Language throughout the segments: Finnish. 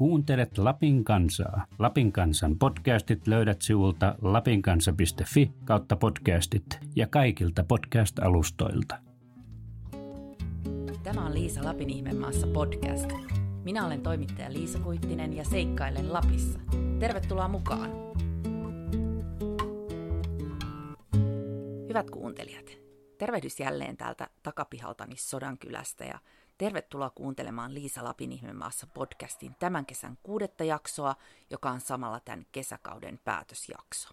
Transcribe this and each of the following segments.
Kuuntelet Lapin kansaa. Lapin kansan podcastit löydät sivulta lapinkansa.fi kautta podcastit ja kaikilta podcast-alustoilta. Tämä on Liisa Lapin ihmemaassa podcast. Minä olen toimittaja Liisa Kuittinen ja seikkailen Lapissa. Tervetuloa mukaan! Hyvät kuuntelijat, tervehdys jälleen täältä takapihaltani Sodankylästä ja tervetuloa kuuntelemaan Liisa Lapin ihmemaassa podcastin tämän kesän kuudetta jaksoa, joka on samalla tämän kesäkauden päätösjakso.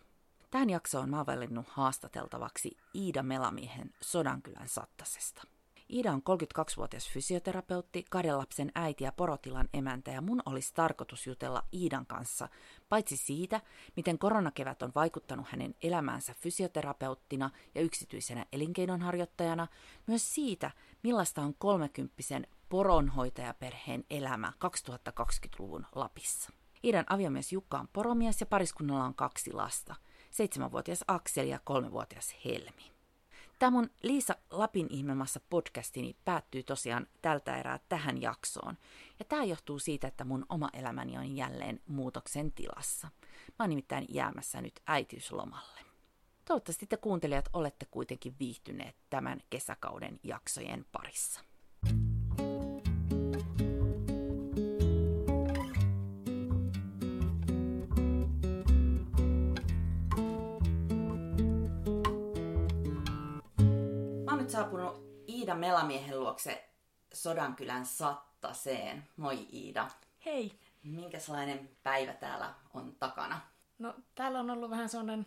Tähän jaksoon mä oon haastateltavaksi Iida Melamiehen Sodankylän sattasesta – Iida on 32-vuotias fysioterapeutti, kahden lapsen äiti ja porotilan emäntä ja mun olisi tarkoitus jutella Iidan kanssa, paitsi siitä, miten koronakevät on vaikuttanut hänen elämäänsä fysioterapeuttina ja yksityisenä elinkeinonharjoittajana, myös siitä, millaista on kolmekymppisen poronhoitajaperheen elämä 2020-luvun Lapissa. Iidan aviomies Jukka on poromies ja pariskunnalla on kaksi lasta, seitsemänvuotias Akseli ja kolmevuotias Helmi. Tämä mun Liisa Lapin ihmemassa podcastini päättyy tosiaan tältä erää tähän jaksoon. Ja tämä johtuu siitä, että mun oma elämäni on jälleen muutoksen tilassa. Mä oon nimittäin jäämässä nyt äitiyslomalle. Toivottavasti te kuuntelijat olette kuitenkin viihtyneet tämän kesäkauden jaksojen parissa. Saapunut Iida Melamiehen luokse Sodankylän Sattaseen. Moi Iida. Hei. Minkälainen päivä täällä on takana? No täällä on ollut vähän sellainen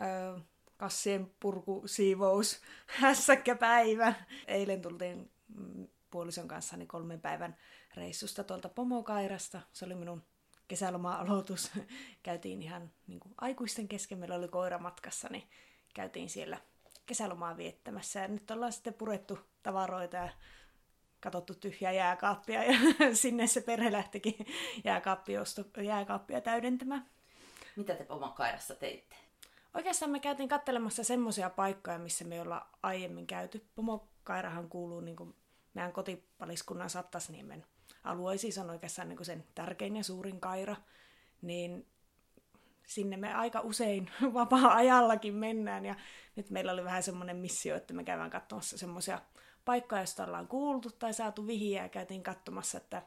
ö, kassien purkusiivous hässäkkäpäivä. Eilen tultiin puolison kanssa niin kolmen päivän reissusta tuolta Pomokairasta. Se oli minun kesäloma-aloitus. Käytiin ihan niin kuin aikuisten kesken, meillä oli koira matkassa, niin käytiin siellä kesälomaa viettämässä. Ja nyt ollaan sitten purettu tavaroita ja katsottu tyhjää jääkaappia ja sinne se perhe lähtikin jääkaappia täydentämään. Mitä te Pomokairassa teitte? Oikeastaan me käytiin katselemassa semmoisia paikkoja, missä me ollaan aiemmin käyty. Pomokairahan kuuluu niin kuin meidän kotipaliskunnan Sattasniemen alueisiin, se on oikeastaan niin kuin sen tärkein ja suurin kaira. Niin sinne me aika usein vapaa-ajallakin mennään. Ja nyt meillä oli vähän semmoinen missio, että me käydään katsomassa semmoisia paikkoja, joista ollaan kuultu tai saatu vihiä ja käytiin katsomassa, että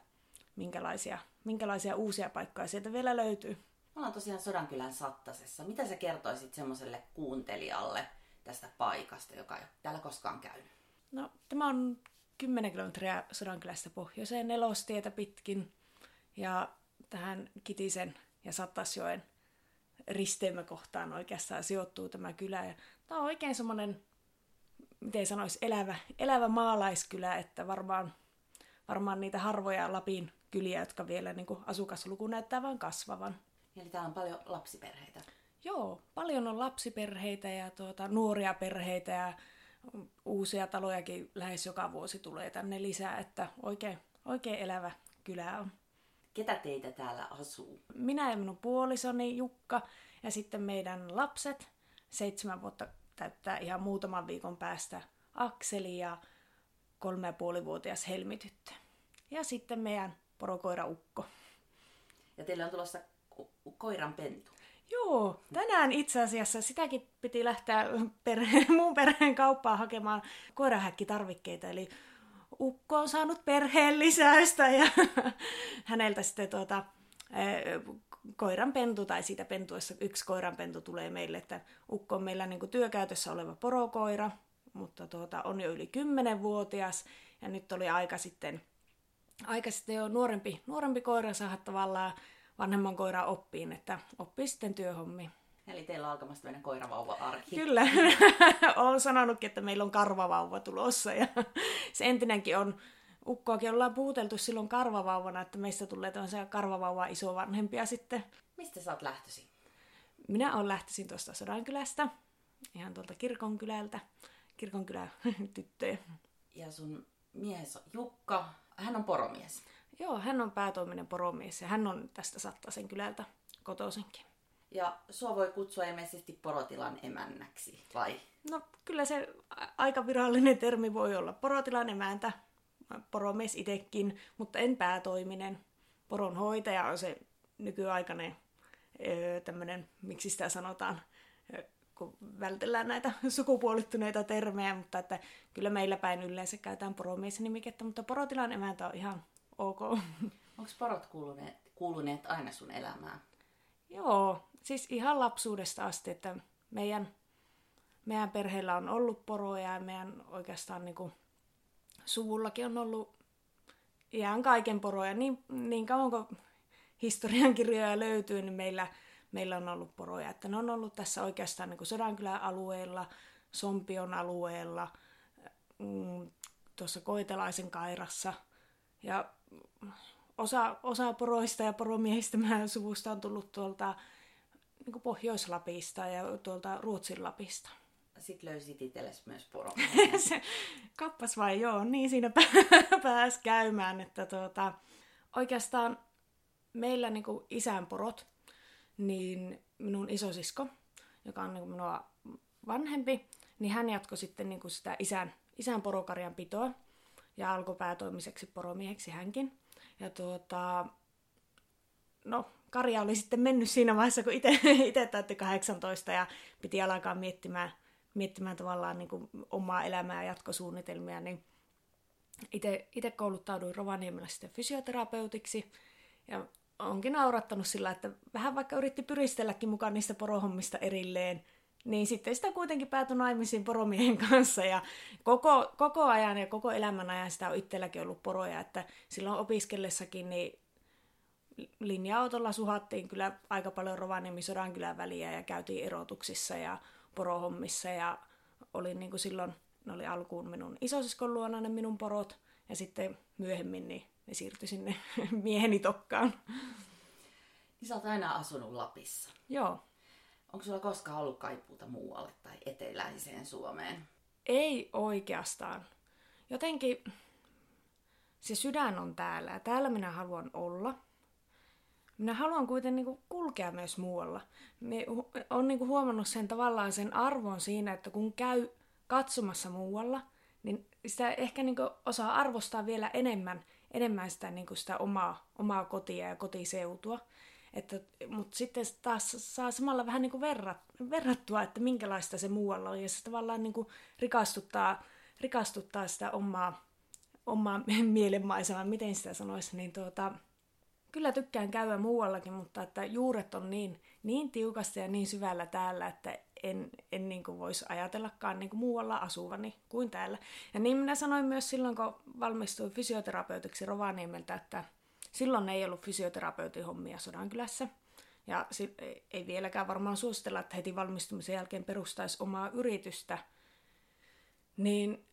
minkälaisia, minkälaisia uusia paikkoja sieltä vielä löytyy. Me ollaan tosiaan Sodankylän Sattasessa. Mitä sä kertoisit semmoiselle kuuntelijalle tästä paikasta, joka ei ole täällä koskaan käynyt? No, tämä on 10 kilometriä Sodankylästä pohjoiseen nelostietä pitkin ja tähän Kitisen ja Sattasjoen risteymäkohtaan oikeastaan sijoittuu tämä kylä. Ja tämä on oikein semmoinen, miten sanoisi, elävä, elävä maalaiskylä, että varmaan, varmaan niitä harvoja Lapin kyliä, jotka vielä niin kuin asukasluku näyttää vain kasvavan. Eli täällä on paljon lapsiperheitä. Joo, paljon on lapsiperheitä ja tuota, nuoria perheitä ja uusia talojakin lähes joka vuosi tulee tänne lisää, että oikein, oikein elävä kylä on. Ketä teitä täällä asuu? Minä ja minun puolisoni Jukka ja sitten meidän lapset. Seitsemän vuotta täyttää ihan muutaman viikon päästä Akseli ja kolme ja puolivuotias Helmityttö. Ja sitten meidän porokoira Ukko. Ja teillä on tulossa koiran pentu. Joo, tänään itse asiassa sitäkin piti lähteä perhe, muun perheen kauppaan hakemaan koirahäkkitarvikkeita, eli ukko on saanut perheen lisäystä ja häneltä sitten tuota, koiran pentu tai siitä pentuessa yksi koiran pentu tulee meille, että ukko on meillä niin työkäytössä oleva porokoira, mutta tuota, on jo yli 10-vuotias ja nyt oli aika sitten, aika sitten jo nuorempi, nuorempi koira saada tavallaan vanhemman koiran oppiin, että oppii sitten työhommi. Eli teillä on alkamassa tämmöinen koiravauva-arki. Kyllä. Olen sanonutkin, että meillä on karvavauva tulossa. Ja se entinenkin on, ukkoakin ollaan puuteltu silloin karvavauvana, että meistä tulee tämmöisiä karvavauva isovanhempia sitten. Mistä sä oot lähtöisin? Minä olen lähtöisin tuosta Sodankylästä, ihan tuolta kirkonkylältä, kirkonkylä tyttöjä. Ja sun mies on Jukka, hän on poromies. Joo, hän on päätoiminen poromies ja hän on tästä Sattasen kylältä kotoisinkin. Ja sua voi kutsua ilmeisesti porotilan emännäksi, vai? No kyllä se aika virallinen termi voi olla porotilan emäntä, poromies itekin, mutta en päätoiminen. poronhoitaja on se nykyaikainen tämmöinen, miksi sitä sanotaan, kun vältellään näitä sukupuolittuneita termejä, mutta että kyllä meillä päin yleensä käytetään poromies-nimikettä, mutta porotilan emäntä on ihan ok. Onko porot kuuluneet, kuuluneet aina sun elämään? Joo, siis ihan lapsuudesta asti, että meidän, meidän perheellä on ollut poroja ja meidän oikeastaan niin kuin, suvullakin on ollut ihan kaiken poroja. Niin, niin kauan kuin historiankirjoja löytyy, niin meillä, meillä on ollut poroja. Että ne on ollut tässä oikeastaan niin kuin Sodankylän alueella, Sompion alueella, mm, tuossa Koitelaisen kairassa. Ja osa, osa poroista ja poromiehistä meidän suvusta on tullut tuolta niin Pohjois-Lapista ja tuolta Ruotsin Lapista. Sitten löysit itsellesi myös poro. kappas vai joo, niin siinä pääsi käymään, että tuota, oikeastaan meillä niin kuin isän porot, niin minun isosisko, joka on niin kuin minua vanhempi, niin hän jatkoi sitten niin kuin sitä isän, isän porokarjan pitoa ja alkoi päätoimiseksi poromieheksi hänkin. Ja tuota, no, Karja oli sitten mennyt siinä vaiheessa, kun itse täytti 18 ja piti alkaa miettimään, miettimään tavallaan niin kuin omaa elämää ja jatkosuunnitelmia, niin itse kouluttauduin Rovaniemellä sitten fysioterapeutiksi ja onkin naurattanut sillä, että vähän vaikka yritti pyristelläkin mukaan niistä porohommista erilleen, niin sitten sitä kuitenkin päätyi naimisiin poromiehen kanssa ja koko, koko ajan ja koko elämän ajan sitä on itselläkin ollut poroja, että silloin opiskellessakin niin linja-autolla suhattiin kyllä aika paljon Rovaniemi Sodankylän väliä ja käytiin erotuksissa ja porohommissa ja oli niin kuin silloin, ne oli alkuun minun isosiskon luona ne minun porot ja sitten myöhemmin niin ne siirtyi sinne mieheni tokkaan. Niin sä oot aina asunut Lapissa. Joo. Onko sulla koskaan ollut kaipuuta muualle tai eteläiseen Suomeen? Ei oikeastaan. Jotenkin se sydän on täällä ja täällä minä haluan olla. Minä haluan kuitenkin niinku kulkea myös muualla. Me on niinku huomannut sen tavallaan sen arvon siinä, että kun käy katsomassa muualla, niin sitä ehkä niinku osaa arvostaa vielä enemmän, enemmän sitä, niinku sitä omaa, omaa kotia ja kotiseutua. Että, mutta sitten taas saa samalla vähän niin verrat, verrattua, että minkälaista se muualla on. Ja se tavallaan niin rikastuttaa, rikastuttaa sitä omaa, omaa mielenmaisemaa, miten sitä sanoisi. Niin tuota, kyllä tykkään käydä muuallakin, mutta että juuret on niin, niin tiukasti ja niin syvällä täällä, että en, en niin voisi ajatellakaan niin kuin muualla asuvani kuin täällä. Ja niin minä sanoin myös silloin, kun valmistuin fysioterapeutiksi Rovaniemeltä, että Silloin ei ollut fysioterapeutin hommia Sodankylässä. Ja ei vieläkään varmaan suositella, että heti valmistumisen jälkeen perustaisi omaa yritystä. Niin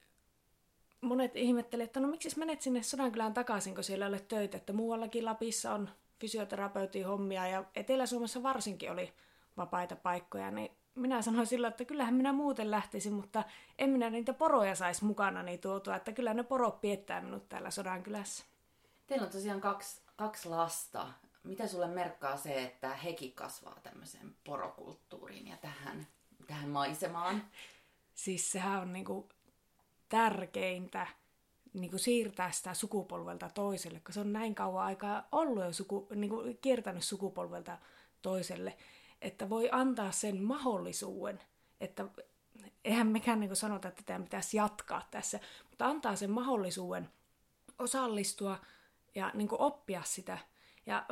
monet ihmettelivät, että no miksi menet sinne Sodankylään takaisin, kun siellä ei ole töitä, että muuallakin Lapissa on fysioterapeutin hommia ja Etelä-Suomessa varsinkin oli vapaita paikkoja, niin minä sanoin silloin, että kyllähän minä muuten lähtisin, mutta en minä niitä poroja saisi mukana niin tuotua, että kyllä ne porot piettää minut täällä Sodankylässä. Teillä on tosiaan kaksi, kaksi lasta. Mitä sulle merkkaa se, että hekin kasvaa tämmöiseen porokulttuuriin ja tähän, tähän maisemaan? Siis sehän on niinku tärkeintä niinku siirtää sitä sukupolvelta toiselle, kun se on näin kauan aikaa ollut jo suku, niinku kiertänyt sukupolvelta toiselle, että voi antaa sen mahdollisuuden, että eihän mekään niinku sanota, että tämä pitäisi jatkaa tässä, mutta antaa sen mahdollisuuden osallistua ja niin kuin oppia sitä. Ja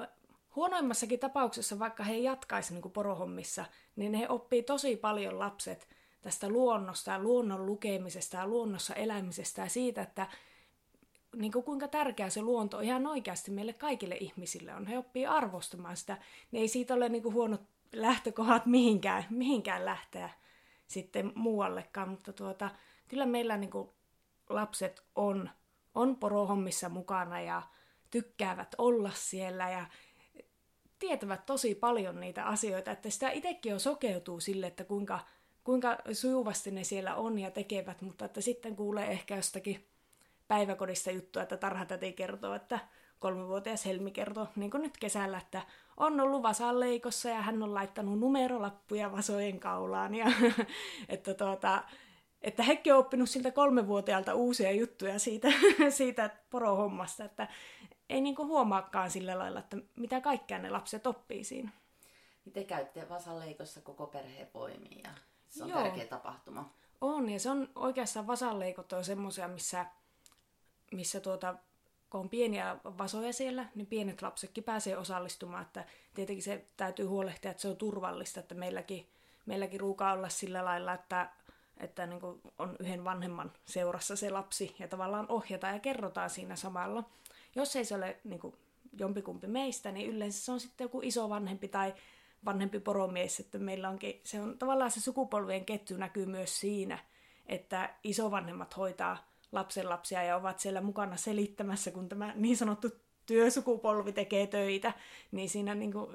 huonoimmassakin tapauksessa, vaikka he jatkaisi niin porohommissa, niin he oppii tosi paljon lapset tästä luonnosta ja luonnon lukemisesta ja luonnossa elämisestä ja siitä, että niin kuin kuinka tärkeä se luonto ihan oikeasti meille kaikille ihmisille on. He oppii arvostamaan sitä. Ne ei siitä ole niin kuin huonot lähtökohdat mihinkään, mihinkään lähteä sitten muuallekaan, mutta tuota, kyllä meillä niin kuin lapset on, on porohommissa mukana ja tykkäävät olla siellä ja tietävät tosi paljon niitä asioita, että sitä itsekin jo sokeutuu sille, että kuinka, kuinka sujuvasti ne siellä on ja tekevät, mutta että sitten kuulee ehkä jostakin päiväkodista juttua, että tarhatäti kertoo, että kolmivuotias Helmi kertoo, niin kuin nyt kesällä, että on ollut leikossa ja hän on laittanut numerolappuja vasojen kaulaan. Ja, että, tuota, että hekin on oppinut siltä kolmevuotiaalta uusia juttuja siitä, siitä porohommasta, että ei niinku huomaakaan sillä lailla, että mitä kaikkea ne lapset oppii siinä. Niin te käytte vasanleikossa koko perheen voimiin ja se on Joo. tärkeä tapahtuma. On, ja se on oikeastaan vasanleikot on semmoisia, missä, missä tuota, kun on pieniä vasoja siellä, niin pienet lapsetkin pääsee osallistumaan. Että tietenkin se täytyy huolehtia, että se on turvallista, että meilläkin, meilläkin ruukaa olla sillä lailla, että, että niin kuin on yhden vanhemman seurassa se lapsi ja tavallaan ohjataan ja kerrotaan siinä samalla. Jos ei se ole niin kuin jompikumpi meistä, niin yleensä se on sitten joku iso vanhempi tai vanhempi poromies, että meillä onkin, se on tavallaan se sukupolvien ketju näkyy myös siinä, että isovanhemmat hoitaa lapsenlapsia ja ovat siellä mukana selittämässä, kun tämä niin sanottu työsukupolvi tekee töitä, niin siinä niin kuin,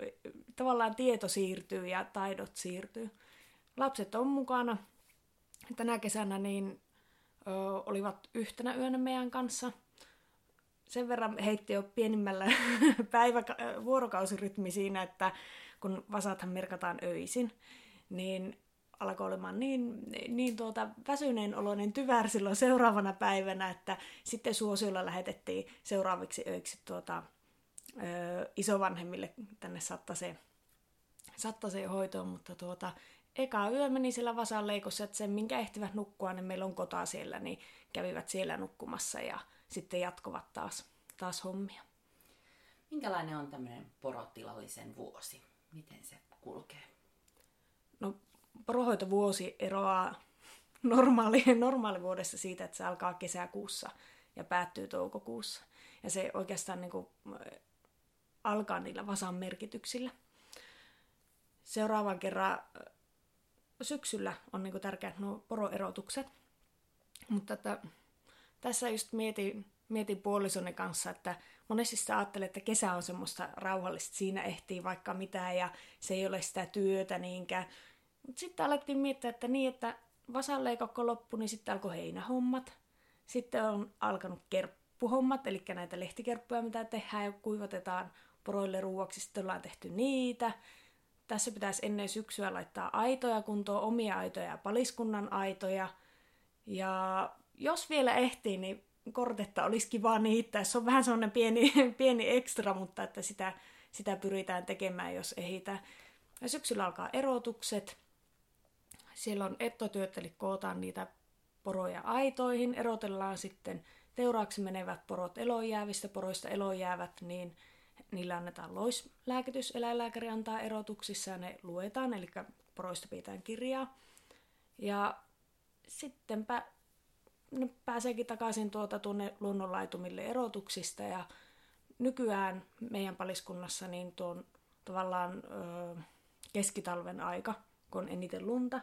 tavallaan tieto siirtyy ja taidot siirtyy. Lapset on mukana. Tänä kesänä niin ö, olivat yhtenä yönä meidän kanssa. Sen verran heitti jo pienimmällä päivä, vuorokausirytmi siinä, että kun vasathan merkataan öisin, niin alkoi olemaan niin, niin tuota, väsyneen oloinen tyvär silloin seuraavana päivänä, että sitten suosiolla lähetettiin seuraaviksi öiksi tuota, ö, isovanhemmille tänne sattaseen, sattaseen hoitoon, mutta tuota, eka yö meni siellä vasanleikossa, että sen minkä ehtivät nukkua, niin meillä on kota siellä, niin kävivät siellä nukkumassa ja sitten jatkovat taas, taas hommia. Minkälainen on tämmöinen porotilallisen vuosi? Miten se kulkee? No, porohoitovuosi eroaa normaali, normaalivuodessa siitä, että se alkaa kesäkuussa ja päättyy toukokuussa. Ja se oikeastaan niin kuin, alkaa niillä vasan merkityksillä. Seuraavan kerran syksyllä on niin kuin tärkeät nuo poroerotukset. Mutta että, tässä just mietin, mietin puolisoni kanssa, että monesti sitä ajattelee, että kesä on semmoista rauhallista, siinä ehtii vaikka mitään ja se ei ole sitä työtä niinkään. Mutta sitten alettiin miettiä, että niin, että vasanleikakko loppui, niin sitten alkoi heinähommat. Sitten on alkanut kerppuhommat, eli näitä lehtikerppuja, mitä tehdään ja kuivatetaan poroille ruuaksi, sitten ollaan tehty niitä. Tässä pitäisi ennen syksyä laittaa aitoja kuntoon, omia aitoja ja paliskunnan aitoja. Ja jos vielä ehtii, niin kortetta olisi kiva niittää. Se on vähän sellainen pieni, pieni ekstra, mutta että sitä, sitä pyritään tekemään, jos ehitä. Ja syksyllä alkaa erotukset. Siellä on ettotyöt, eli kootaan niitä poroja aitoihin. Erotellaan sitten teuraaksi menevät porot elonjäävistä poroista elonjäävät, niin niillä annetaan loislääkitys. Eläinlääkäri antaa erotuksissa ja ne luetaan, eli poroista pidetään kirjaa. Ja sittenpä ne pääseekin takaisin tuota tuonne luonnonlaitumille erotuksista ja nykyään meidän paliskunnassa niin tuon tavallaan ö, keskitalven aika, kun on eniten lunta,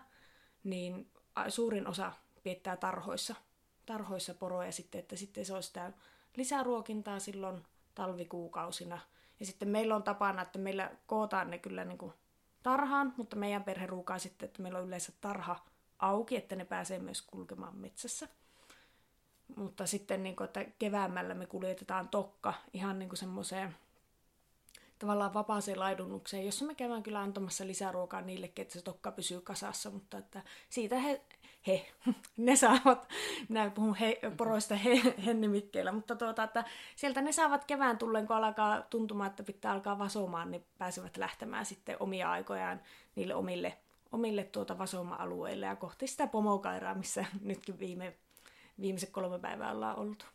niin suurin osa piettää tarhoissa, tarhoissa poroja sitten, että sitten se olisi sitä lisäruokintaa silloin talvikuukausina. Ja sitten meillä on tapana, että meillä kootaan ne kyllä niin kuin tarhaan, mutta meidän perhe ruukaa sitten, että meillä on yleensä tarha auki, että ne pääsee myös kulkemaan metsässä. Mutta sitten, niin kuin, että keväämällä me kuljetetaan tokka ihan niin kuin semmoiseen tavallaan vapaaseen laidunnukseen, jossa me käydään kyllä antamassa lisäruokaa niillekin, että se tokka pysyy kasassa, mutta että siitä he, he ne saavat, minä puhun he, poroista he, he nimikkeellä, mutta tuota, että sieltä ne saavat kevään tulleen, kun alkaa tuntumaan, että pitää alkaa vasomaan, niin pääsevät lähtemään sitten omia aikojaan niille omille, omille tuota vasoma-alueille ja kohti sitä pomokairaa, missä nytkin viime, viimeiset kolme päivää ollaan oltu.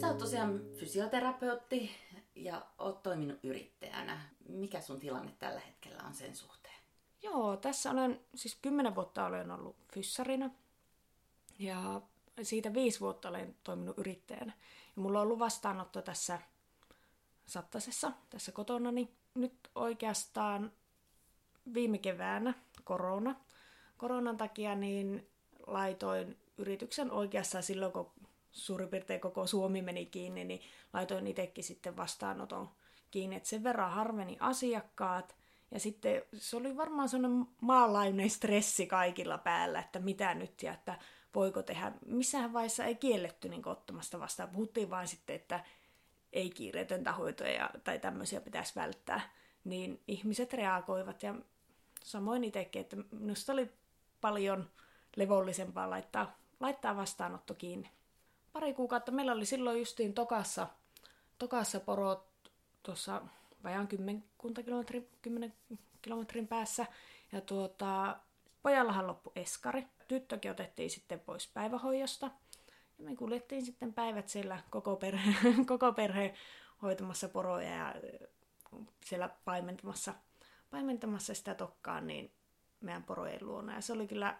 Sä oot tosiaan fysioterapeutti ja oot toiminut yrittäjänä. Mikä sun tilanne tällä hetkellä on sen suhteen? Joo, tässä olen, siis kymmenen vuotta olen ollut fyssarina ja siitä viisi vuotta olen toiminut yrittäjänä. Ja mulla on ollut vastaanotto tässä Sattasessa, tässä kotonani. Nyt oikeastaan viime keväänä korona. Koronan takia niin laitoin yrityksen oikeassa silloin, kun suurin piirtein koko Suomi meni kiinni, niin laitoin itsekin sitten vastaanoton kiinni. Et sen verran harveni asiakkaat. Ja sitten se oli varmaan sellainen maanlaajuinen stressi kaikilla päällä, että mitä nyt ja että voiko tehdä. Missään vaiheessa ei kielletty niin ottamasta vastaan. Puhuttiin vain sitten, että ei kiireetöntä hoitoja tai tämmöisiä pitäisi välttää. Niin ihmiset reagoivat ja samoin itsekin, että minusta oli paljon levollisempaa laittaa laittaa vastaanotto kiinni. Pari kuukautta meillä oli silloin justiin Tokassa, Tokassa porot tuossa vajaan kymmenkunta kilometrin, kymmenen kilometrin päässä. Ja tuota, pojallahan loppu eskari. Tyttökin otettiin sitten pois päivähoidosta. Ja me kuljettiin sitten päivät siellä koko perhe, koko perhe hoitamassa poroja ja siellä paimentamassa, paimentamassa sitä tokkaa niin meidän porojen luona. Ja se oli kyllä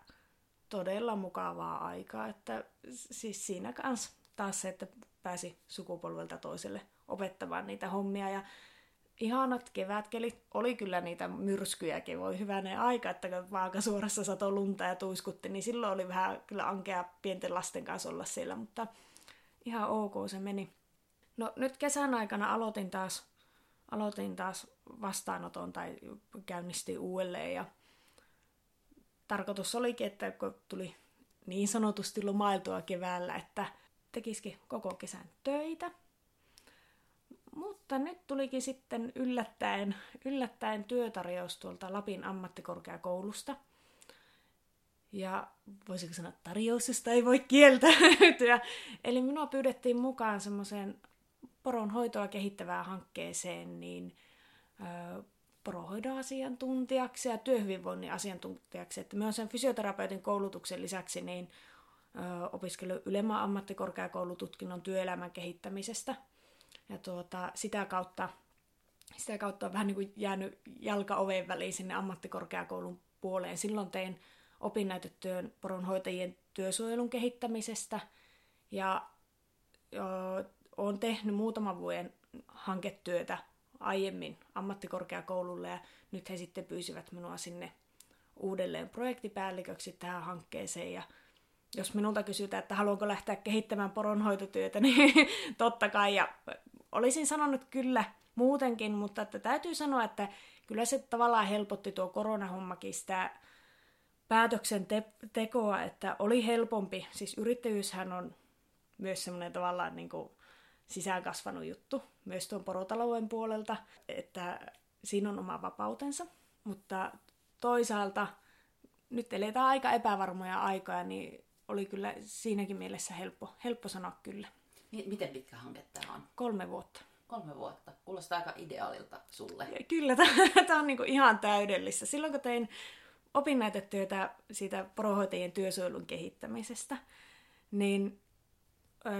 todella mukavaa aikaa, että siis siinä kanssa taas se, että pääsi sukupolvelta toiselle opettamaan niitä hommia ja ihanat kevätkelit. Oli kyllä niitä myrskyjäkin, voi hyvänen aika, että kun vaakasuorassa sato lunta ja tuiskutti, niin silloin oli vähän kyllä ankea pienten lasten kanssa olla siellä, mutta ihan ok se meni. No nyt kesän aikana aloitin taas, aloitin taas vastaanoton tai käynnistin uudelleen ja tarkoitus olikin, että kun tuli niin sanotusti lomailtua keväällä, että tekisikin koko kesän töitä. Mutta nyt tulikin sitten yllättäen, yllättäen työtarjous tuolta Lapin ammattikorkeakoulusta. Ja voisiko sanoa tarjous, josta ei voi kieltäytyä. Eli minua pyydettiin mukaan semmoiseen poronhoitoa kehittävään hankkeeseen, niin ö, poronhoidon asiantuntijaksi ja työhyvinvoinnin asiantuntijaksi. Että myös sen fysioterapeutin koulutuksen lisäksi niin ö, opiskellut ylemmän ammattikorkeakoulututkinnon työelämän kehittämisestä. Ja tuota, sitä kautta sitä kautta on vähän niin kuin jäänyt jalka oven väliin sinne ammattikorkeakoulun puoleen. Silloin tein opinnäytetyön poronhoitajien työsuojelun kehittämisestä ja olen tehnyt muutaman vuoden hanketyötä aiemmin ammattikorkeakoululle ja nyt he sitten pyysivät minua sinne uudelleen projektipäälliköksi tähän hankkeeseen ja jos minulta kysytään, että haluanko lähteä kehittämään poronhoitotyötä, niin totta kai. Ja olisin sanonut kyllä muutenkin, mutta että täytyy sanoa, että kyllä se tavallaan helpotti tuo koronahommakin sitä päätöksentekoa, että oli helpompi. Siis yrittäjyyshän on myös semmoinen tavallaan niin kuin sisään kasvanut juttu myös tuon porotalouden puolelta, että siinä on oma vapautensa, mutta toisaalta nyt eletään aika epävarmoja aikoja, niin oli kyllä siinäkin mielessä helppo, helppo sanoa kyllä. Miten pitkä hanke tämä on? Kolme vuotta. Kolme vuotta. Kuulostaa aika ideaalilta sulle. Ja kyllä, tämä on niinku ihan täydellistä. Silloin kun tein opinnäytetyötä siitä porohoitajien työsuojelun kehittämisestä, niin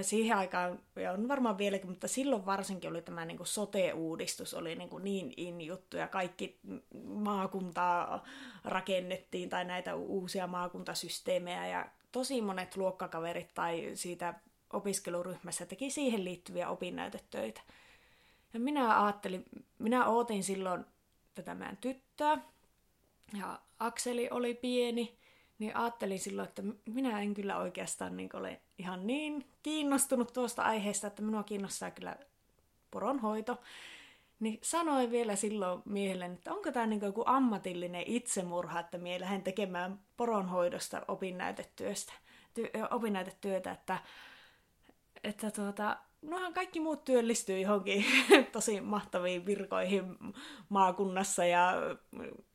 siihen aikaan, ja on varmaan vieläkin, mutta silloin varsinkin oli tämä niin kuin sote-uudistus, oli niin, kuin niin in juttu, ja kaikki maakuntaa rakennettiin, tai näitä uusia maakuntasysteemejä, ja tosi monet luokkakaverit tai siitä opiskeluryhmässä teki siihen liittyviä opinnäytetöitä. Ja minä ajattelin, minä ootin silloin tätä meidän tyttöä, ja Akseli oli pieni, niin ajattelin silloin, että minä en kyllä oikeastaan niin ole ihan niin kiinnostunut tuosta aiheesta, että minua kiinnostaa kyllä poronhoito. Niin sanoin vielä silloin miehelle, että onko tämä niin joku ammatillinen itsemurha, että minä lähden tekemään poronhoidosta opinnäytetyöstä, ty- opinnäytetyötä, että, että tuota, nohan kaikki muut työllistyy johonkin tosi mahtaviin virkoihin maakunnassa ja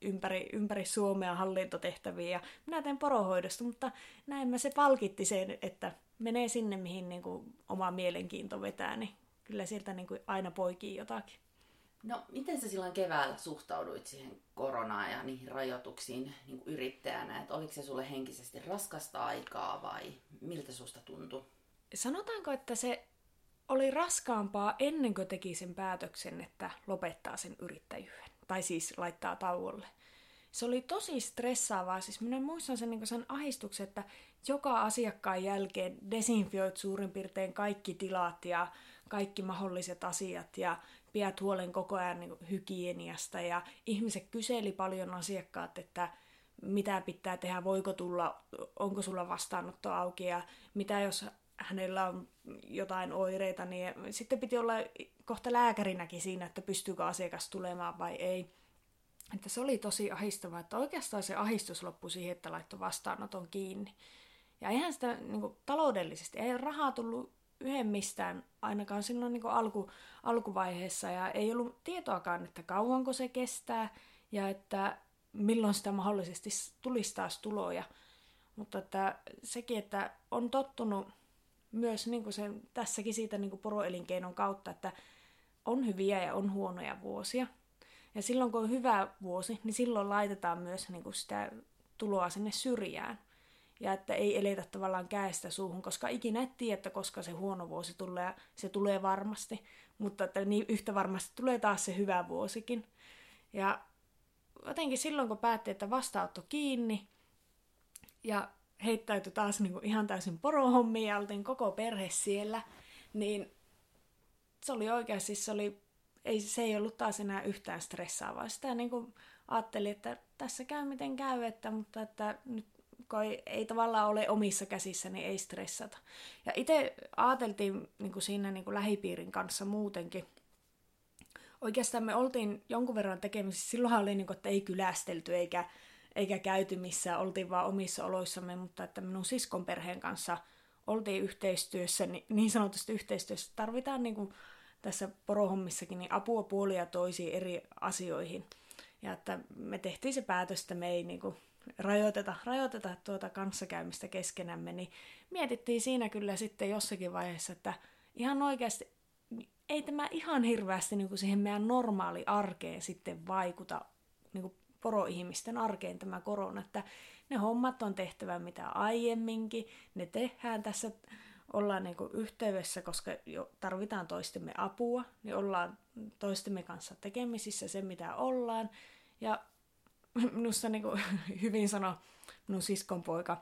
ympäri, ympäri Suomea hallintotehtäviin. Ja minä teen porohoidosta, mutta näin mä se palkitti sen, että menee sinne, mihin niin kuin oma mielenkiinto vetää, niin kyllä sieltä niin kuin aina poikii jotakin. No, miten sä silloin keväällä suhtauduit siihen koronaan ja niihin rajoituksiin niin kuin yrittäjänä? Että oliko se sulle henkisesti raskasta aikaa vai miltä susta tuntui? Sanotaanko, että se oli raskaampaa ennen kuin teki sen päätöksen, että lopettaa sen yrittäjyyden. Tai siis laittaa tauolle. Se oli tosi stressaavaa. Siis minä muistan sen, niin sen ahistuksen, että joka asiakkaan jälkeen desinfioit suurin piirtein kaikki tilat ja kaikki mahdolliset asiat ja pidät huolen koko ajan niin hygieniasta. Ja ihmiset kyseli paljon asiakkaat, että mitä pitää tehdä, voiko tulla, onko sulla vastaanotto auki ja mitä jos hänellä on jotain oireita, niin sitten piti olla kohta lääkärinäkin siinä, että pystyykö asiakas tulemaan vai ei. Että se oli tosi ahistavaa, että oikeastaan se ahistus loppui siihen, että laittoi vastaanoton kiinni. Ja eihän sitä niin kuin, taloudellisesti, ei rahaa tullut yhden mistään, ainakaan silloin niin kuin alku, alkuvaiheessa, ja ei ollut tietoakaan, että kauanko se kestää, ja että milloin sitä mahdollisesti tulisi taas tuloja. Mutta että sekin, että on tottunut myös niin kuin se, tässäkin siitä niin kuin poroelinkeinon kautta, että on hyviä ja on huonoja vuosia. Ja silloin kun on hyvä vuosi, niin silloin laitetaan myös niin kuin sitä tuloa sinne syrjään. Ja että ei eletä tavallaan käestä suuhun, koska ikinä et tiedä, että koska se huono vuosi tulee, se tulee varmasti. Mutta että niin yhtä varmasti tulee taas se hyvä vuosikin. Ja jotenkin silloin, kun päätti, että vastaanotto kiinni ja heittäytyi taas niin kuin ihan täysin porohommiin ja oltiin koko perhe siellä, niin se oli oikeasti, se, oli, ei, se ei ollut taas enää yhtään stressaavaa. Sitä niin kuin ajattelin, että tässä käy miten käy, että, mutta että nyt kun ei, ei tavallaan ole omissa käsissä, niin ei stressata. Ja itse ajateltiin niin kuin siinä niin kuin lähipiirin kanssa muutenkin, oikeastaan me oltiin jonkun verran tekemisissä. Silloinhan oli, niin kuin, että ei kylästelty eikä, eikä käyty missään, oltiin vaan omissa oloissamme, mutta että minun siskon perheen kanssa oltiin yhteistyössä, niin, niin sanotusti yhteistyössä. Tarvitaan niin kuin tässä porohommissakin niin apua puolia toisiin eri asioihin. Ja että me tehtiin se päätös, että me ei niin kuin rajoiteta, rajoiteta tuota kanssakäymistä keskenämme, niin mietittiin siinä kyllä sitten jossakin vaiheessa, että ihan oikeasti ei tämä ihan hirveästi niin kuin siihen meidän normaali arkeen sitten vaikuta niin kuin poroihmisten arkeen tämä korona, että ne hommat on tehtävä mitä aiemminkin, ne tehdään tässä, ollaan niin yhteydessä, koska jo tarvitaan toistemme apua, niin ollaan toistemme kanssa tekemisissä se mitä ollaan, ja minusta niin kuin hyvin sano minun siskon poika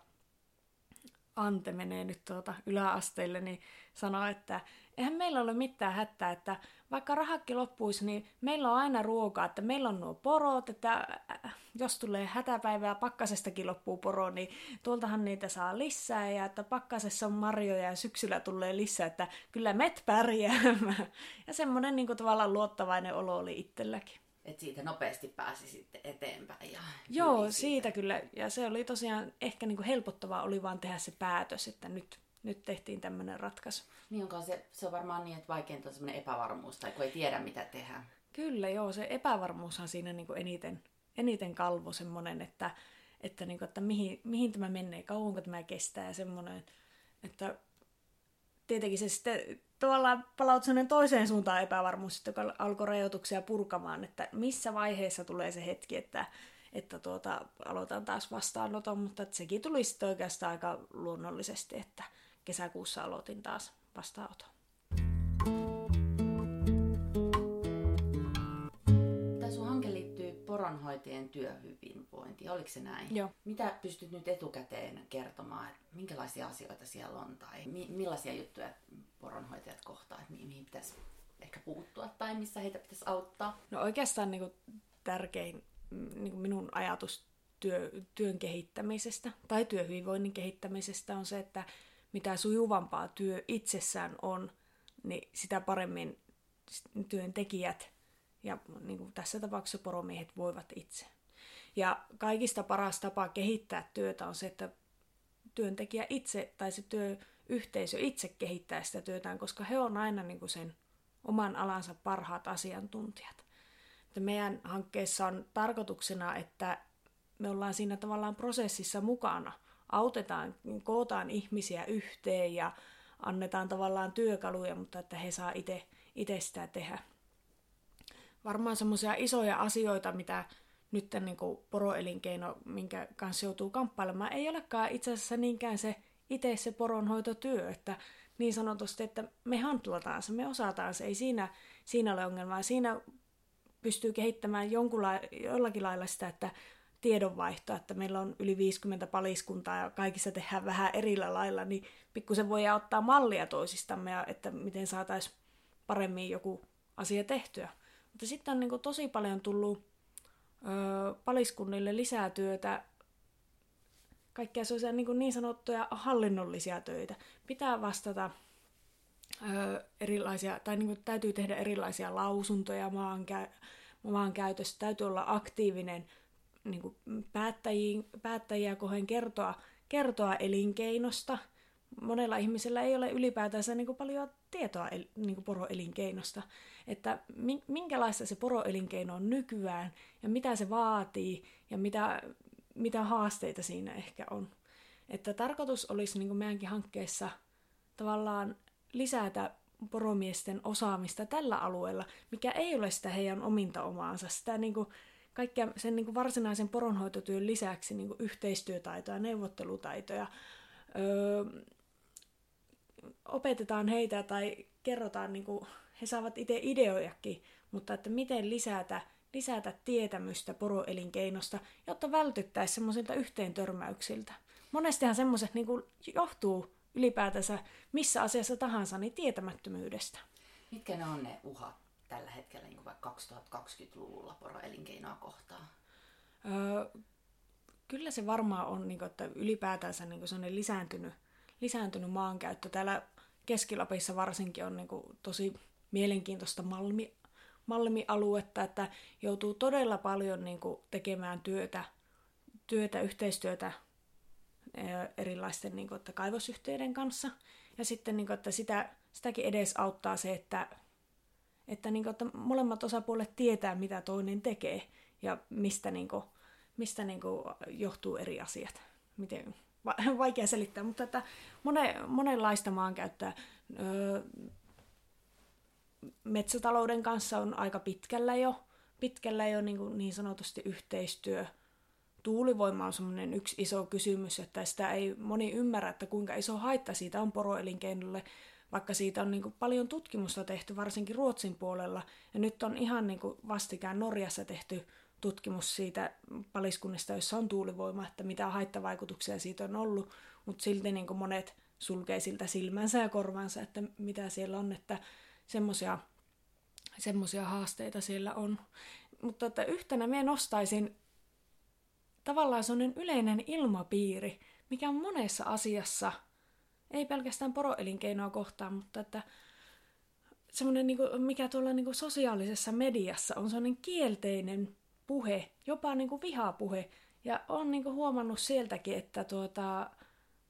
Ante menee nyt tuota yläasteelle, niin sanoo, että eihän meillä ole mitään hätää, että vaikka rahakki loppuisi, niin meillä on aina ruokaa, että meillä on nuo porot, että äh, jos tulee hätäpäivää, pakkasestakin loppuu poro, niin tuoltahan niitä saa lisää, ja että pakkasessa on marjoja ja syksyllä tulee lisää, että kyllä met pärjäämään. Ja semmoinen niin tavallaan luottavainen olo oli itselläkin. Että siitä nopeasti pääsi sitten eteenpäin. Ja Joo, siitä. siitä kyllä. Ja se oli tosiaan ehkä niin kuin helpottavaa oli vaan tehdä se päätös, että nyt, nyt tehtiin tämmöinen ratkaisu. Niin onko se, se on varmaan niin, että vaikeinta on semmoinen epävarmuus tai kun ei tiedä mitä tehdä. Kyllä joo, se epävarmuushan siinä niin kuin eniten, eniten kalvo semmoinen, että, että, niin kuin, että mihin, mihin tämä menee, kauanko tämä kestää ja semmoinen, että tietenkin se sitten tavallaan palaut toiseen suuntaan epävarmuus, joka alkoi rajoituksia purkamaan, että missä vaiheessa tulee se hetki, että, että tuota, aloitan taas vastaanoton, mutta että sekin tuli sitten oikeastaan aika luonnollisesti, että kesäkuussa aloitin taas vastaanoton. poronhoitajien työhyvinvointi, oliko se näin? Joo. Mitä pystyt nyt etukäteen kertomaan, että minkälaisia asioita siellä on tai mi- millaisia juttuja poronhoitajat kohtaa, että mihin pitäisi ehkä puuttua tai missä heitä pitäisi auttaa? No oikeastaan niin kuin tärkein niin kuin minun ajatus työ, työn kehittämisestä tai työhyvinvoinnin kehittämisestä on se, että mitä sujuvampaa työ itsessään on, niin sitä paremmin työntekijät ja niin kuin tässä tapauksessa poromiehet voivat itse. Ja kaikista paras tapa kehittää työtä on se, että työntekijä itse tai se työyhteisö itse kehittää sitä työtään, koska he on aina niin kuin sen oman alansa parhaat asiantuntijat. Että meidän hankkeessa on tarkoituksena, että me ollaan siinä tavallaan prosessissa mukana. Autetaan, kootaan ihmisiä yhteen ja annetaan tavallaan työkaluja, mutta että he saa itse sitä tehdä varmaan semmoisia isoja asioita, mitä nyt niin kuin poroelinkeino, minkä kanssa joutuu kamppailemaan, ei olekaan itse asiassa niinkään se itse se poronhoitotyö, että niin sanotusti, että me hantlataan se, me osataan se, ei siinä, siinä ole ongelmaa. Siinä pystyy kehittämään jonkunla, jollakin lailla sitä, että tiedonvaihtoa, että meillä on yli 50 paliskuntaa ja kaikissa tehdään vähän erillä lailla, niin pikkusen voi ottaa mallia toisistamme, ja että miten saataisiin paremmin joku asia tehtyä. Mutta sitten on niin tosi paljon tullut ö, paliskunnille lisää työtä, kaikkea sellaisia niin, niin sanottuja hallinnollisia töitä. Pitää vastata ö, erilaisia, tai niin kuin täytyy tehdä erilaisia lausuntoja maankä, maankäytöstä, täytyy olla aktiivinen niin kuin päättäjiä, kohden kertoa, kertoa elinkeinosta. Monella ihmisellä ei ole ylipäätänsä niin kuin paljon tietoa niin kuin poroelinkeinosta että minkälaista se poroelinkeino on nykyään ja mitä se vaatii ja mitä, mitä haasteita siinä ehkä on. Että tarkoitus olisi niin kuin meidänkin hankkeessa tavallaan lisätä poromiesten osaamista tällä alueella, mikä ei ole sitä heidän ominta omaansa. Sitä niin kuin, kaikkea sen niin kuin varsinaisen poronhoitotyön lisäksi niin kuin yhteistyötaitoja, neuvottelutaitoja, öö, opetetaan heitä tai kerrotaan, niin kuin, he saavat itse ideojakin, mutta että miten lisätä, lisätä tietämystä poroelinkeinosta, jotta vältyttäisiin semmoisilta yhteen törmäyksiltä. Monestihan semmoiset niin johtuu ylipäätänsä missä asiassa tahansa niin tietämättömyydestä. Mitkä ne on ne uhat tällä hetkellä niin vaikka 2020-luvulla poroelinkeinoa kohtaan? Öö, kyllä se varmaan on, niin kuin, että ylipäätänsä niin kuin lisääntynyt, lisääntynyt maankäyttö. Täällä Keski-Lapissa varsinkin on niin kuin, tosi mielenkiintoista malmi, malmialuetta, että joutuu todella paljon niin kuin, tekemään työtä, työtä, yhteistyötä erilaisten niin kuin, että kaivosyhtiöiden kanssa. Ja sitten, niin kuin, että sitä, sitäkin edes auttaa se, että, että, niin kuin, että molemmat osapuolet tietää, mitä toinen tekee ja mistä, niin kuin, mistä niin kuin, johtuu eri asiat. Miten, vaikea selittää, mutta että mone, monenlaista maankäyttöä. Öö, metsätalouden kanssa on aika pitkällä jo, pitkällä jo niin, kuin niin sanotusti yhteistyö – tuulivoima on semmoinen yksi iso kysymys, että sitä ei moni ymmärrä, että kuinka iso haitta siitä on poroelinkeinolle, vaikka siitä on niin kuin paljon tutkimusta tehty, varsinkin Ruotsin puolella. Ja nyt on ihan niin kuin vastikään Norjassa tehty tutkimus siitä paliskunnista, jossa on tuulivoima, että mitä haittavaikutuksia siitä on ollut, mutta silti niin kuin monet sulkee siltä silmänsä ja korvansa, että mitä siellä on, että semmoisia haasteita siellä on. Mutta että yhtenä minä nostaisin tavallaan sellainen yleinen ilmapiiri, mikä on monessa asiassa, ei pelkästään poroelinkeinoa kohtaan, mutta että semmoinen, niin kuin, mikä tuolla niin kuin sosiaalisessa mediassa on sellainen kielteinen puhe, jopa niin kuin vihapuhe. Ja on niin kuin huomannut sieltäkin, että tuota,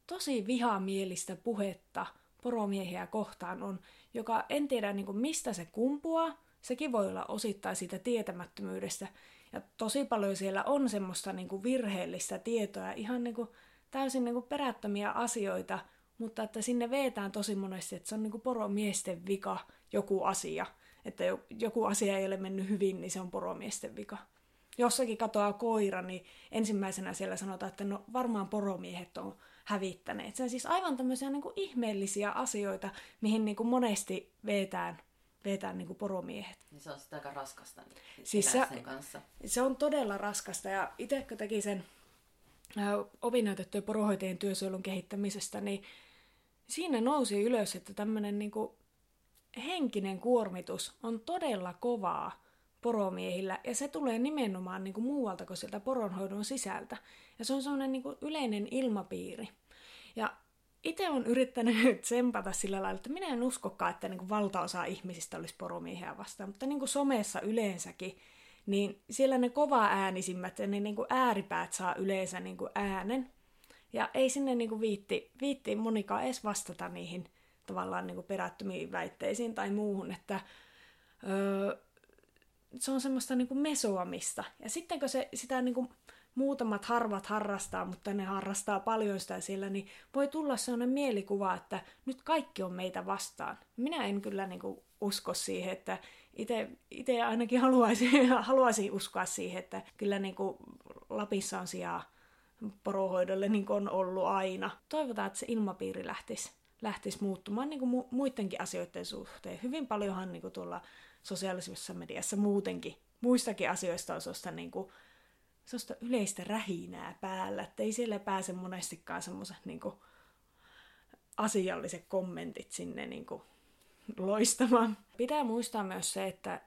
tosi vihamielistä puhetta poromiehiä kohtaan on, joka en tiedä niin kuin mistä se kumpuaa. Sekin voi olla osittain siitä tietämättömyydestä. Ja tosi paljon siellä on semmoista niin kuin virheellistä tietoa, ihan niin kuin täysin niin kuin perättömiä asioita, mutta että sinne veetään tosi monesti, että se on niin kuin poromiesten vika joku asia. Että joku asia ei ole mennyt hyvin, niin se on poromiesten vika. Jossakin katoaa koira, niin ensimmäisenä siellä sanotaan, että no varmaan poromiehet on hävittäneet. Se on siis aivan tämmöisiä niin kuin ihmeellisiä asioita, mihin niin kuin monesti veetään vetää niin kuin poromiehet. Niin se on sitä aika raskasta niin siis se, sen kanssa. Se on todella raskasta ja itse kun teki sen äh, opinnäytettyjen porohoitajien työsuojelun kehittämisestä, niin siinä nousi ylös, että tämmöinen niin kuin henkinen kuormitus on todella kovaa poromiehillä, ja se tulee nimenomaan niin kuin muualta kuin sieltä poronhoidon sisältä. Ja se on sellainen niin kuin yleinen ilmapiiri. Ja itse on yrittänyt tsempata sillä lailla, että minä en uskokaan, että niin valtaosa ihmisistä olisi poromiehiä vastaan, mutta niin kuin somessa yleensäkin, niin siellä ne kova äänisimmät ja ne niin kuin ääripäät saa yleensä niin kuin äänen. Ja ei sinne niin kuin viitti, viitti monikaan edes vastata niihin tavallaan niin kuin perättömiin väitteisiin tai muuhun, että öö, se on semmoista niin kuin mesoamista. Ja sitten kun se, sitä niin kuin muutamat harvat harrastaa, mutta ne harrastaa paljon sitä siellä, niin voi tulla sellainen mielikuva, että nyt kaikki on meitä vastaan. Minä en kyllä niin kuin usko siihen, että itse ainakin haluaisin, haluaisin uskoa siihen, että kyllä niin kuin Lapissa on sijaa porohoidolle niin kuin on ollut aina. Toivotaan, että se ilmapiiri lähtisi, lähtisi muuttumaan niin kuin mu- muidenkin asioiden suhteen. Hyvin paljonhan niin kuin tuolla sosiaalisessa mediassa muutenkin, muistakin asioista on sellaista niin kuin sellaista yleistä rähinää päällä, että ei siellä pääse monestikaan semmoiset niin asialliset kommentit sinne niin kuin, loistamaan. Pitää muistaa myös se, että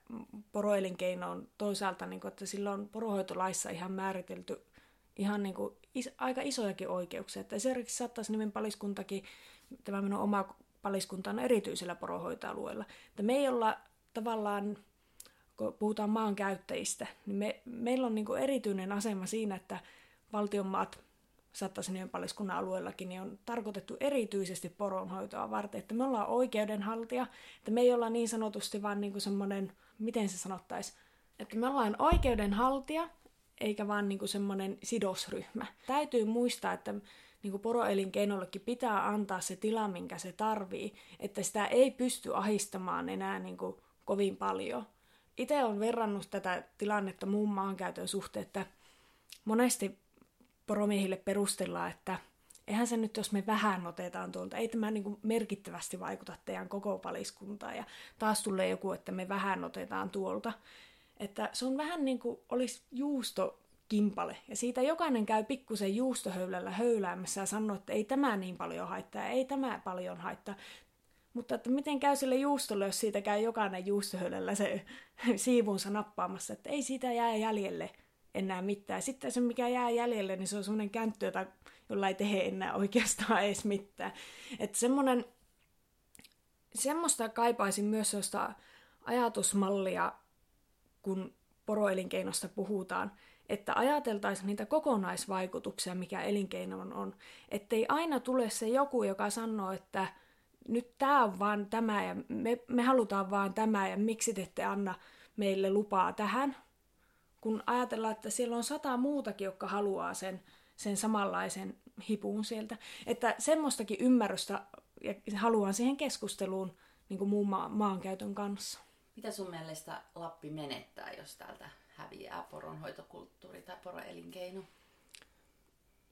poroelinkeino on toisaalta, niin kuin, että sillä on porohoitolaissa ihan määritelty ihan niin kuin, is, aika isojakin oikeuksia. Että esimerkiksi saattaisi nimen paliskuntakin, tämä minun oma paliskunta on erityisellä porohoitoalueella. Että me ei olla tavallaan kun puhutaan maankäyttäjistä, niin me, meillä on niin erityinen asema siinä, että valtionmaat Sattasinien paliskunnan alueellakin niin on tarkoitettu erityisesti poronhoitoa varten, että me ollaan oikeudenhaltija, että me ei olla niin sanotusti vaan niin kuin semmoinen, miten se sanottaisi, että me ollaan oikeudenhaltija, eikä vaan niin kuin semmoinen sidosryhmä. Täytyy muistaa, että niin kuin poroelinkeinollekin pitää antaa se tila, minkä se tarvii, että sitä ei pysty ahistamaan enää niin kuin kovin paljon. Itse olen verrannut tätä tilannetta muun maankäytön suhteen, että monesti poromiehille perustellaan, että eihän se nyt, jos me vähän otetaan tuolta, ei tämä niin merkittävästi vaikuta teidän koko paliskuntaan. Ja taas tulee joku, että me vähän otetaan tuolta. Että se on vähän niin kuin olisi juusto kimpale. Ja siitä jokainen käy pikkusen juustohöylällä höyläämässä ja sanoo, että ei tämä niin paljon haittaa, ei tämä paljon haittaa. Mutta että miten käy sille juustolle, jos siitä käy jokainen juustohöylällä se siivunsa nappaamassa, että ei siitä jää jäljelle enää mitään. Sitten se, mikä jää jäljelle, niin se on semmoinen känttö, jota, jolla ei tehe enää oikeastaan edes mitään. Että semmoinen, semmoista kaipaisin myös josta ajatusmallia, kun poroelinkeinosta puhutaan, että ajateltaisiin niitä kokonaisvaikutuksia, mikä elinkeino on. Ettei aina tule se joku, joka sanoo, että nyt tämä on vaan tämä ja me, me halutaan vaan tämä ja miksi te ette anna meille lupaa tähän. Kun ajatellaan, että siellä on sata muutakin, jotka haluaa sen, sen samanlaisen hipuun sieltä. Että semmoistakin ymmärrystä ja haluan siihen keskusteluun niin kuin muun ma- maankäytön kanssa. Mitä sun mielestä Lappi menettää, jos täältä häviää poronhoitokulttuuri tai poroelinkeino?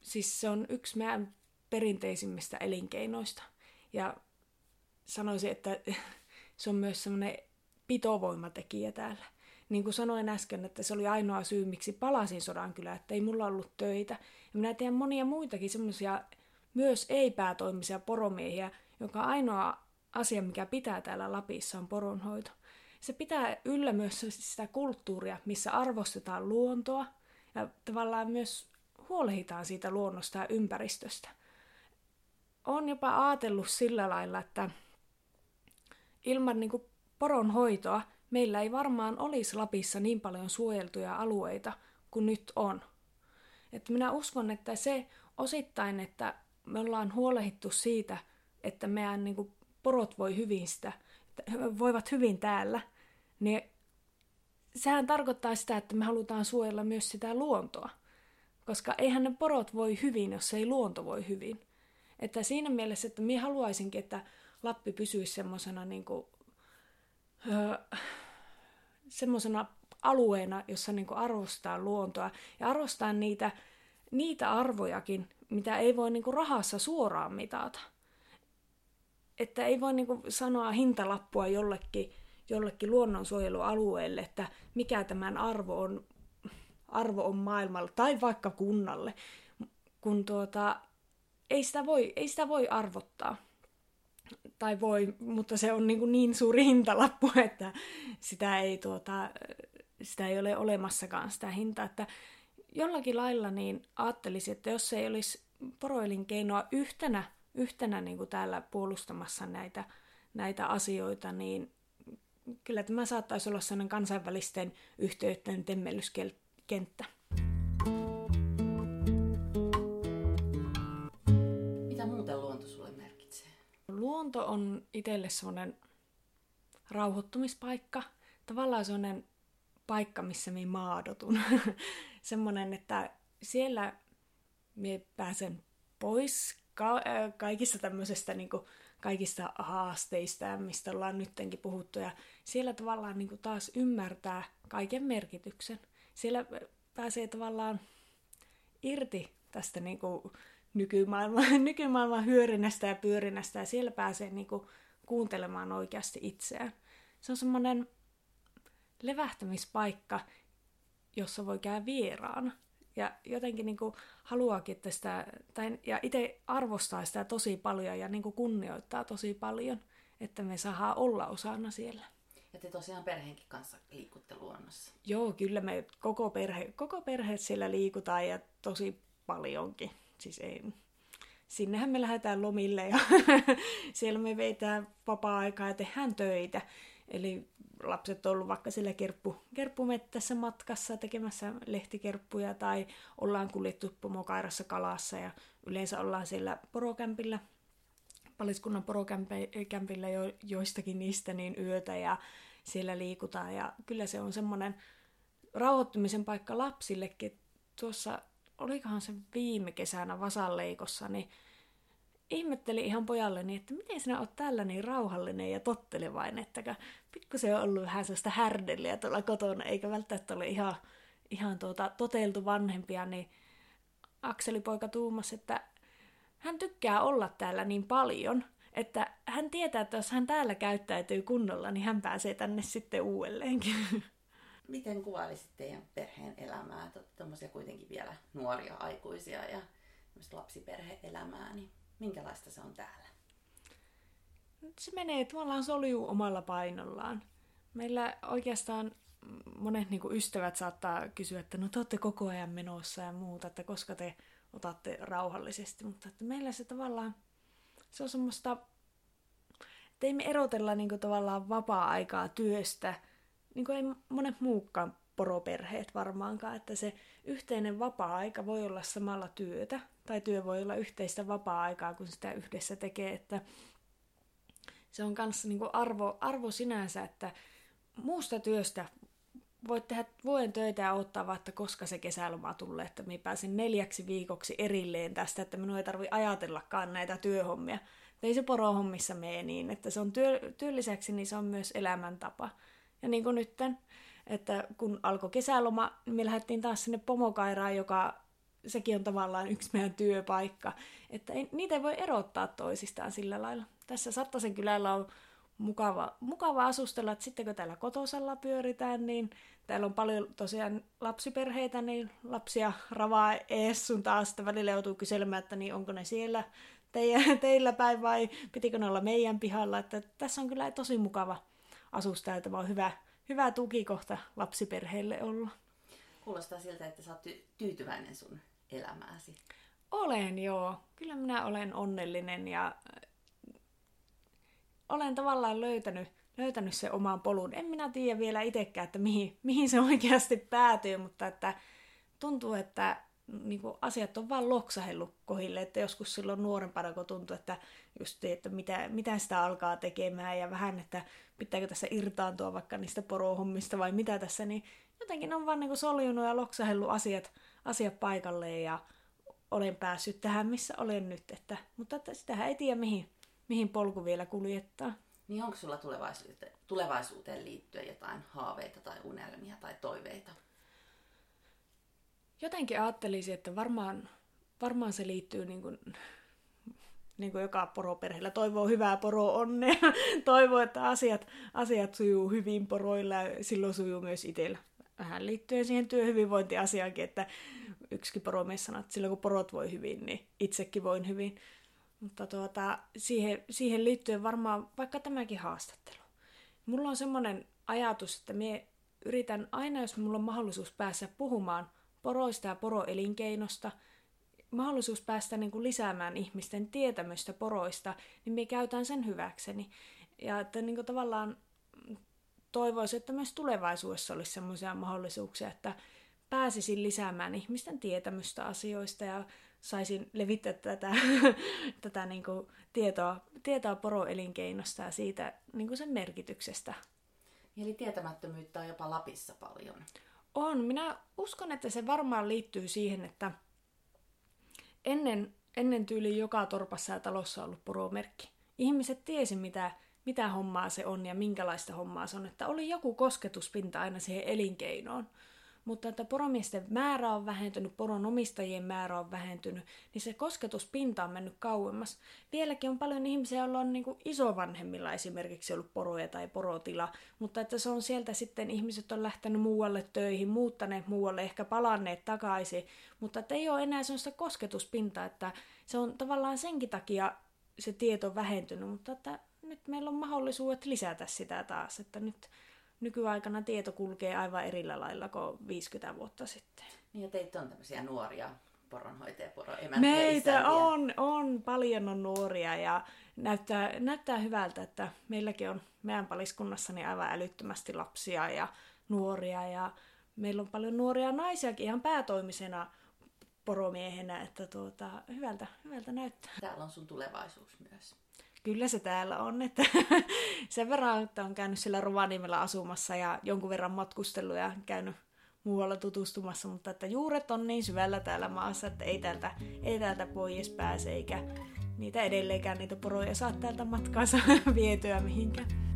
Siis se on yksi meidän perinteisimmistä elinkeinoista. Ja sanoisin, että se on myös semmoinen pitovoimatekijä täällä. Niin kuin sanoin äsken, että se oli ainoa syy, miksi palasin Sodankylään, että ei mulla ollut töitä. Ja minä tiedän monia muitakin semmoisia myös ei-päätoimisia poromiehiä, joka ainoa asia, mikä pitää täällä Lapissa, on poronhoito. Se pitää yllä myös sitä kulttuuria, missä arvostetaan luontoa ja tavallaan myös huolehditaan siitä luonnosta ja ympäristöstä. Olen jopa ajatellut sillä lailla, että ilman niin kuin poronhoitoa meillä ei varmaan olisi Lapissa niin paljon suojeltuja alueita kuin nyt on. Että minä uskon, että se osittain, että me ollaan huolehittu siitä, että meidän niin kuin porot voi hyvin sitä, voivat hyvin täällä, niin sehän tarkoittaa sitä, että me halutaan suojella myös sitä luontoa. Koska eihän ne porot voi hyvin, jos ei luonto voi hyvin. Että siinä mielessä, että minä haluaisinkin, että Lappi pysyisi semmoisena niin öö, alueena, jossa niin arvostaa luontoa ja arvostaa niitä, niitä arvojakin, mitä ei voi niin rahassa suoraan mitata. Että ei voi niin sanoa hintalappua jollekin, jollekin luonnonsuojelualueelle, että mikä tämän arvo on, arvo on maailmalla tai vaikka kunnalle, kun tuota, ei, sitä voi, ei sitä voi arvottaa tai voi, mutta se on niin, niin suuri hintalappu, että sitä ei, tuota, sitä ei ole olemassakaan sitä hintaa. Että jollakin lailla niin ajattelisin, että jos ei olisi poroelinkeinoa yhtenä, yhtenä niin kuin täällä puolustamassa näitä, näitä asioita, niin kyllä tämä saattaisi olla sellainen kansainvälisten yhteyden temmellyskenttä. luonto on itselle semmoinen rauhoittumispaikka. Tavallaan semmoinen paikka, missä minä maadotun. semmoinen, että siellä minä pääsen pois ka- kaikista tämmöisestä niin kuin, kaikista haasteista, mistä ollaan nyttenkin puhuttu. Ja siellä tavallaan niin kuin, taas ymmärtää kaiken merkityksen. Siellä pääsee tavallaan irti tästä niin kuin, nykymaailman, nykymaailman hyörinnästä ja pyörinnästä ja siellä pääsee niinku kuuntelemaan oikeasti itseään. Se on semmoinen levähtämispaikka, jossa voi käydä vieraana. Ja jotenkin niinku haluaakin, että sitä, tai, ja itse arvostaa sitä tosi paljon ja niinku kunnioittaa tosi paljon, että me saadaan olla osana siellä. Ja te tosiaan perheenkin kanssa liikutte luonnossa. Joo, kyllä me koko perhe, koko perhe siellä liikutaan ja tosi paljonkin. Siis ei, sinnehän me lähdetään lomille ja siellä me veitään vapaa-aikaa ja tehdään töitä. Eli lapset on ollut vaikka siellä kerppu, kerppumettässä matkassa tekemässä lehtikerppuja tai ollaan kuljettu pomokairassa kalassa ja yleensä ollaan siellä porokämpillä, paliskunnan porokämpillä jo, joistakin niistä niin yötä ja siellä liikutaan ja kyllä se on semmoinen rauhoittumisen paikka lapsillekin. Tuossa olikohan se viime kesänä vasalleikossa, niin ihmettelin ihan pojalleni, että miten sinä oot tällä niin rauhallinen ja tottelevainen, että pikkusen on ollut vähän sellaista härdeliä tuolla kotona, eikä välttämättä ole ihan, ihan tuota, toteltu vanhempia, niin Akseli poika tuumas, että hän tykkää olla täällä niin paljon, että hän tietää, että jos hän täällä käyttäytyy kunnolla, niin hän pääsee tänne sitten uudelleenkin. Miten kuvailisit teidän perheen elämää? Tuommoisia kuitenkin vielä nuoria aikuisia ja lapsiperhe-elämää, niin minkälaista se on täällä? Se menee tavallaan soljuu omalla painollaan. Meillä oikeastaan monet niin kuin ystävät saattaa kysyä, että no te olette koko ajan menossa ja muuta, että koska te otatte rauhallisesti, mutta että meillä se tavallaan, se on semmoista, että ei me erotella niin kuin tavallaan vapaa-aikaa työstä, niin kuin ei monet muukkaan poroperheet varmaankaan, että se yhteinen vapaa-aika voi olla samalla työtä, tai työ voi olla yhteistä vapaa-aikaa, kun sitä yhdessä tekee, että se on kanssa niin arvo, arvo sinänsä, että muusta työstä voit tehdä vuoden töitä ja odottaa vaikka koska se kesäloma tulee, että minä pääsen neljäksi viikoksi erilleen tästä, että minun ei tarvi ajatellakaan näitä työhommia. Ei se porohommissa mene niin, että se on työ, työn lisäksi, niin se on myös elämäntapa. Ja niin kuin nytten, että kun alkoi kesäloma, niin me lähdettiin taas sinne pomokairaan, joka sekin on tavallaan yksi meidän työpaikka. Että ei, niitä ei voi erottaa toisistaan sillä lailla. Tässä Sattasen kylällä on mukava, mukava asustella, että sitten kun täällä kotosalla pyöritään, niin täällä on paljon tosiaan lapsiperheitä, niin lapsia ravaa ees sun taas, sitten välillä joutuu kyselemään, että niin onko ne siellä teidän, teillä päin vai pitikö ne olla meidän pihalla, että tässä on kyllä tosi mukava asustaa, että on hyvä, hyvä tukikohta lapsiperheelle olla. Kuulostaa siltä, että sä oot ty- tyytyväinen sun elämääsi. Olen joo. Kyllä minä olen onnellinen ja olen tavallaan löytänyt, löytänyt sen oman polun. En minä tiedä vielä itsekään, että mihin, mihin se oikeasti päätyy, mutta että tuntuu, että niin kuin asiat on vaan loksahellut kohille, että joskus silloin nuorempana, kun tuntuu, että just että mitä, mitä sitä alkaa tekemään ja vähän, että pitääkö tässä irtaantua vaikka niistä porohommista vai mitä tässä, niin jotenkin on vaan niin kuin soljunut ja loksahellut asiat, asiat paikalleen ja olen päässyt tähän, missä olen nyt. Että, mutta että sitähän ei tiedä, mihin, mihin polku vielä kuljettaa. Niin onko sulla tulevaisuuteen, tulevaisuuteen liittyen jotain haaveita tai unelmia tai toiveita? Jotenkin ajattelisin, että varmaan, varmaan se liittyy niin kuin, niin kuin joka poroperheellä toivoo hyvää poro onnea, toivoo, että asiat, asiat sujuu hyvin poroilla ja silloin sujuu myös itsellä. Vähän liittyen siihen työhyvinvointiasiaankin, että yksikin poromies sanoo, että silloin kun porot voi hyvin, niin itsekin voin hyvin. Mutta tuota, siihen, siihen liittyen varmaan vaikka tämäkin haastattelu. Mulla on semmoinen ajatus, että me yritän aina, jos mulla on mahdollisuus päästä puhumaan poroista ja poroelinkeinosta, mahdollisuus päästä niin kuin lisäämään ihmisten tietämystä poroista, niin me käytän sen hyväkseni. Ja että niin kuin tavallaan toivoisin, että myös tulevaisuudessa olisi sellaisia mahdollisuuksia, että pääsisin lisäämään ihmisten tietämystä asioista ja saisin levittää tätä, tätä niin kuin tietoa, tietoa poroelinkeinosta ja siitä niin kuin sen merkityksestä. Eli tietämättömyyttä on jopa Lapissa paljon. On. Minä uskon, että se varmaan liittyy siihen, että ennen, ennen tyyli joka torpassa ja talossa on ollut poromerkki. Ihmiset tiesi, mitä, mitä hommaa se on ja minkälaista hommaa se on. Että oli joku kosketuspinta aina siihen elinkeinoon mutta että poromiesten määrä on vähentynyt, poronomistajien määrä on vähentynyt, niin se kosketuspinta on mennyt kauemmas. Vieläkin on paljon ihmisiä, joilla on niin isovanhemmilla esimerkiksi ollut poroja tai porotila, mutta että se on sieltä sitten ihmiset on lähtenyt muualle töihin, muuttaneet muualle, ehkä palanneet takaisin, mutta että ei ole enää sellaista kosketuspintaa, että se on tavallaan senkin takia se tieto vähentynyt, mutta että nyt meillä on mahdollisuudet lisätä sitä taas, että nyt nykyaikana tieto kulkee aivan erillä lailla kuin 50 vuotta sitten. Niin ja teitä on tämmöisiä nuoria poronhoitajia, poroemäntiä, Meitä isäntiä. on, on, paljon on nuoria ja näyttää, näyttää hyvältä, että meilläkin on meidän paliskunnassani aivan älyttömästi lapsia ja nuoria ja meillä on paljon nuoria naisiakin ihan päätoimisena poromiehenä, että tuota, hyvältä, hyvältä näyttää. Täällä on sun tulevaisuus myös kyllä se täällä on. Että sen verran, että on käynyt siellä Rovaniemellä asumassa ja jonkun verran matkustellut ja käynyt muualla tutustumassa, mutta että juuret on niin syvällä täällä maassa, että ei täältä, ei täältä pois pääse, eikä niitä edelleenkään niitä poroja saa täältä matkaansa vietyä mihinkään.